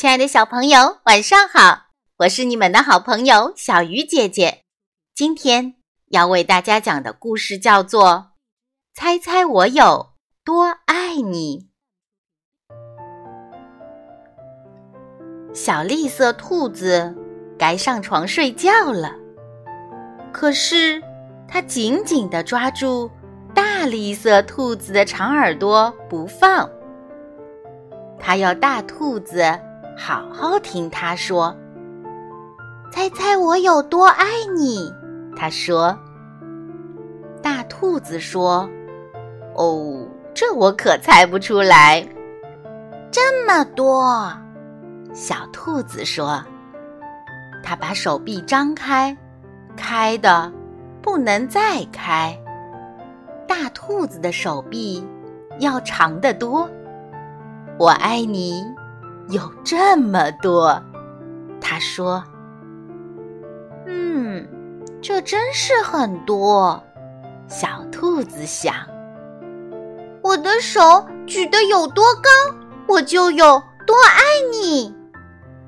亲爱的小朋友，晚上好！我是你们的好朋友小鱼姐姐。今天要为大家讲的故事叫做《猜猜我有多爱你》。小绿色兔子该上床睡觉了，可是它紧紧地抓住大绿色兔子的长耳朵不放。它要大兔子好好听它说：“猜猜我有多爱你？”他说。大兔子说：“哦，这我可猜不出来，这么多。”小兔子说：“它把手臂张开，开的不能再开。大兔子的手臂要长得多。我爱你有这么多。”他说：“嗯，这真是很多。”小兔子想：“我的手举得有多高，我就有多爱你。”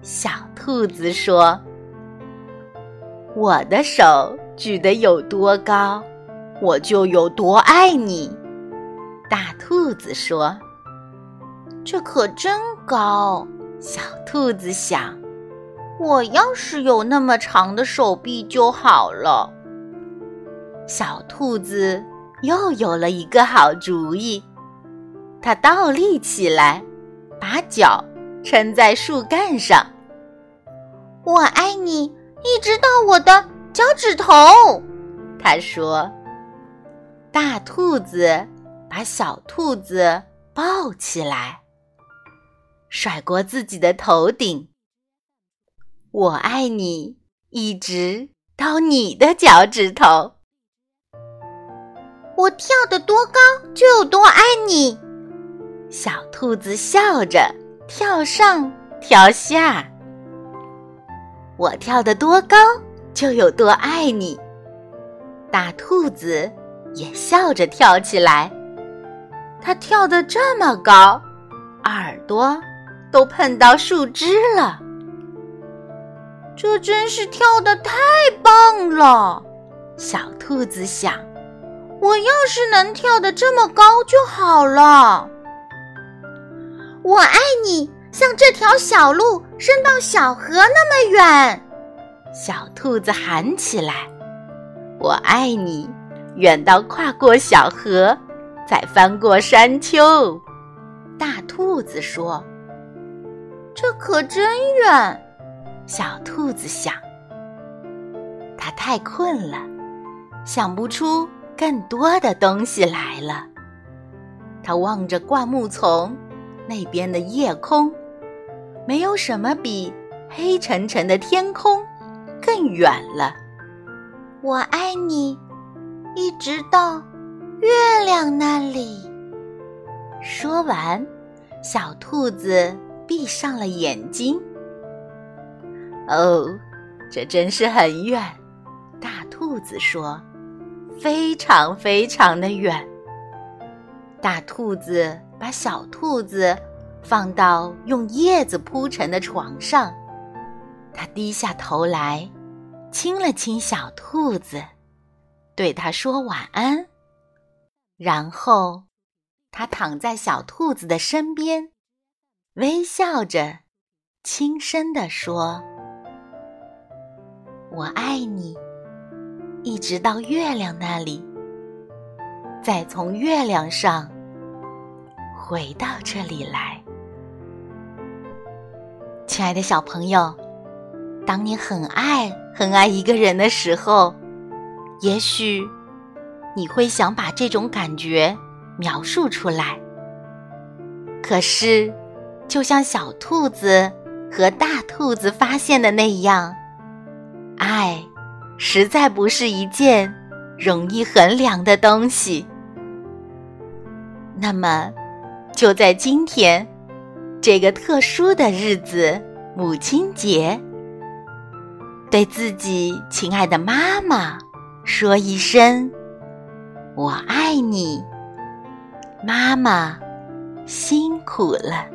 小兔子说：“我的手举得有多高，我就有多爱你。”大兔子说：“这可真高。”小兔子想：“我要是有那么长的手臂就好了。”小兔子又有了一个好主意，它倒立起来，把脚撑在树干上。我爱你，一直到我的脚趾头。他说：“大兔子把小兔子抱起来，甩过自己的头顶。我爱你，一直到你的脚趾头。我跳得多高，就有多爱你。”小兔子笑着跳上跳下。我跳得多高，就有多爱你。大兔子也笑着跳起来，它跳得这么高，耳朵都碰到树枝了。这真是跳得太棒了，小兔子想：我要是能跳得这么高就好了。我爱你。像这条小路伸到小河那么远，小兔子喊起来：“我爱你，远到跨过小河，再翻过山丘。”大兔子说：“这可真远。”小兔子想：“它太困了，想不出更多的东西来了。”它望着灌木丛那边的夜空。没有什么比黑沉沉的天空更远了。我爱你，一直到月亮那里。说完，小兔子闭上了眼睛。哦，这真是很远。大兔子说：“非常非常的远。”大兔子把小兔子。放到用叶子铺成的床上，他低下头来，亲了亲小兔子，对它说晚安。然后，他躺在小兔子的身边，微笑着，轻声地说：“我爱你，一直到月亮那里，再从月亮上回到这里来。”亲爱的小朋友，当你很爱很爱一个人的时候，也许你会想把这种感觉描述出来。可是，就像小兔子和大兔子发现的那样，爱实在不是一件容易衡量的东西。那么，就在今天。这个特殊的日子，母亲节，对自己亲爱的妈妈说一声“我爱你”，妈妈辛苦了。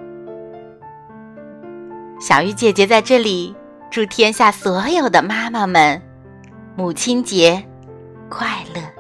小鱼姐姐在这里祝天下所有的妈妈们母亲节快乐。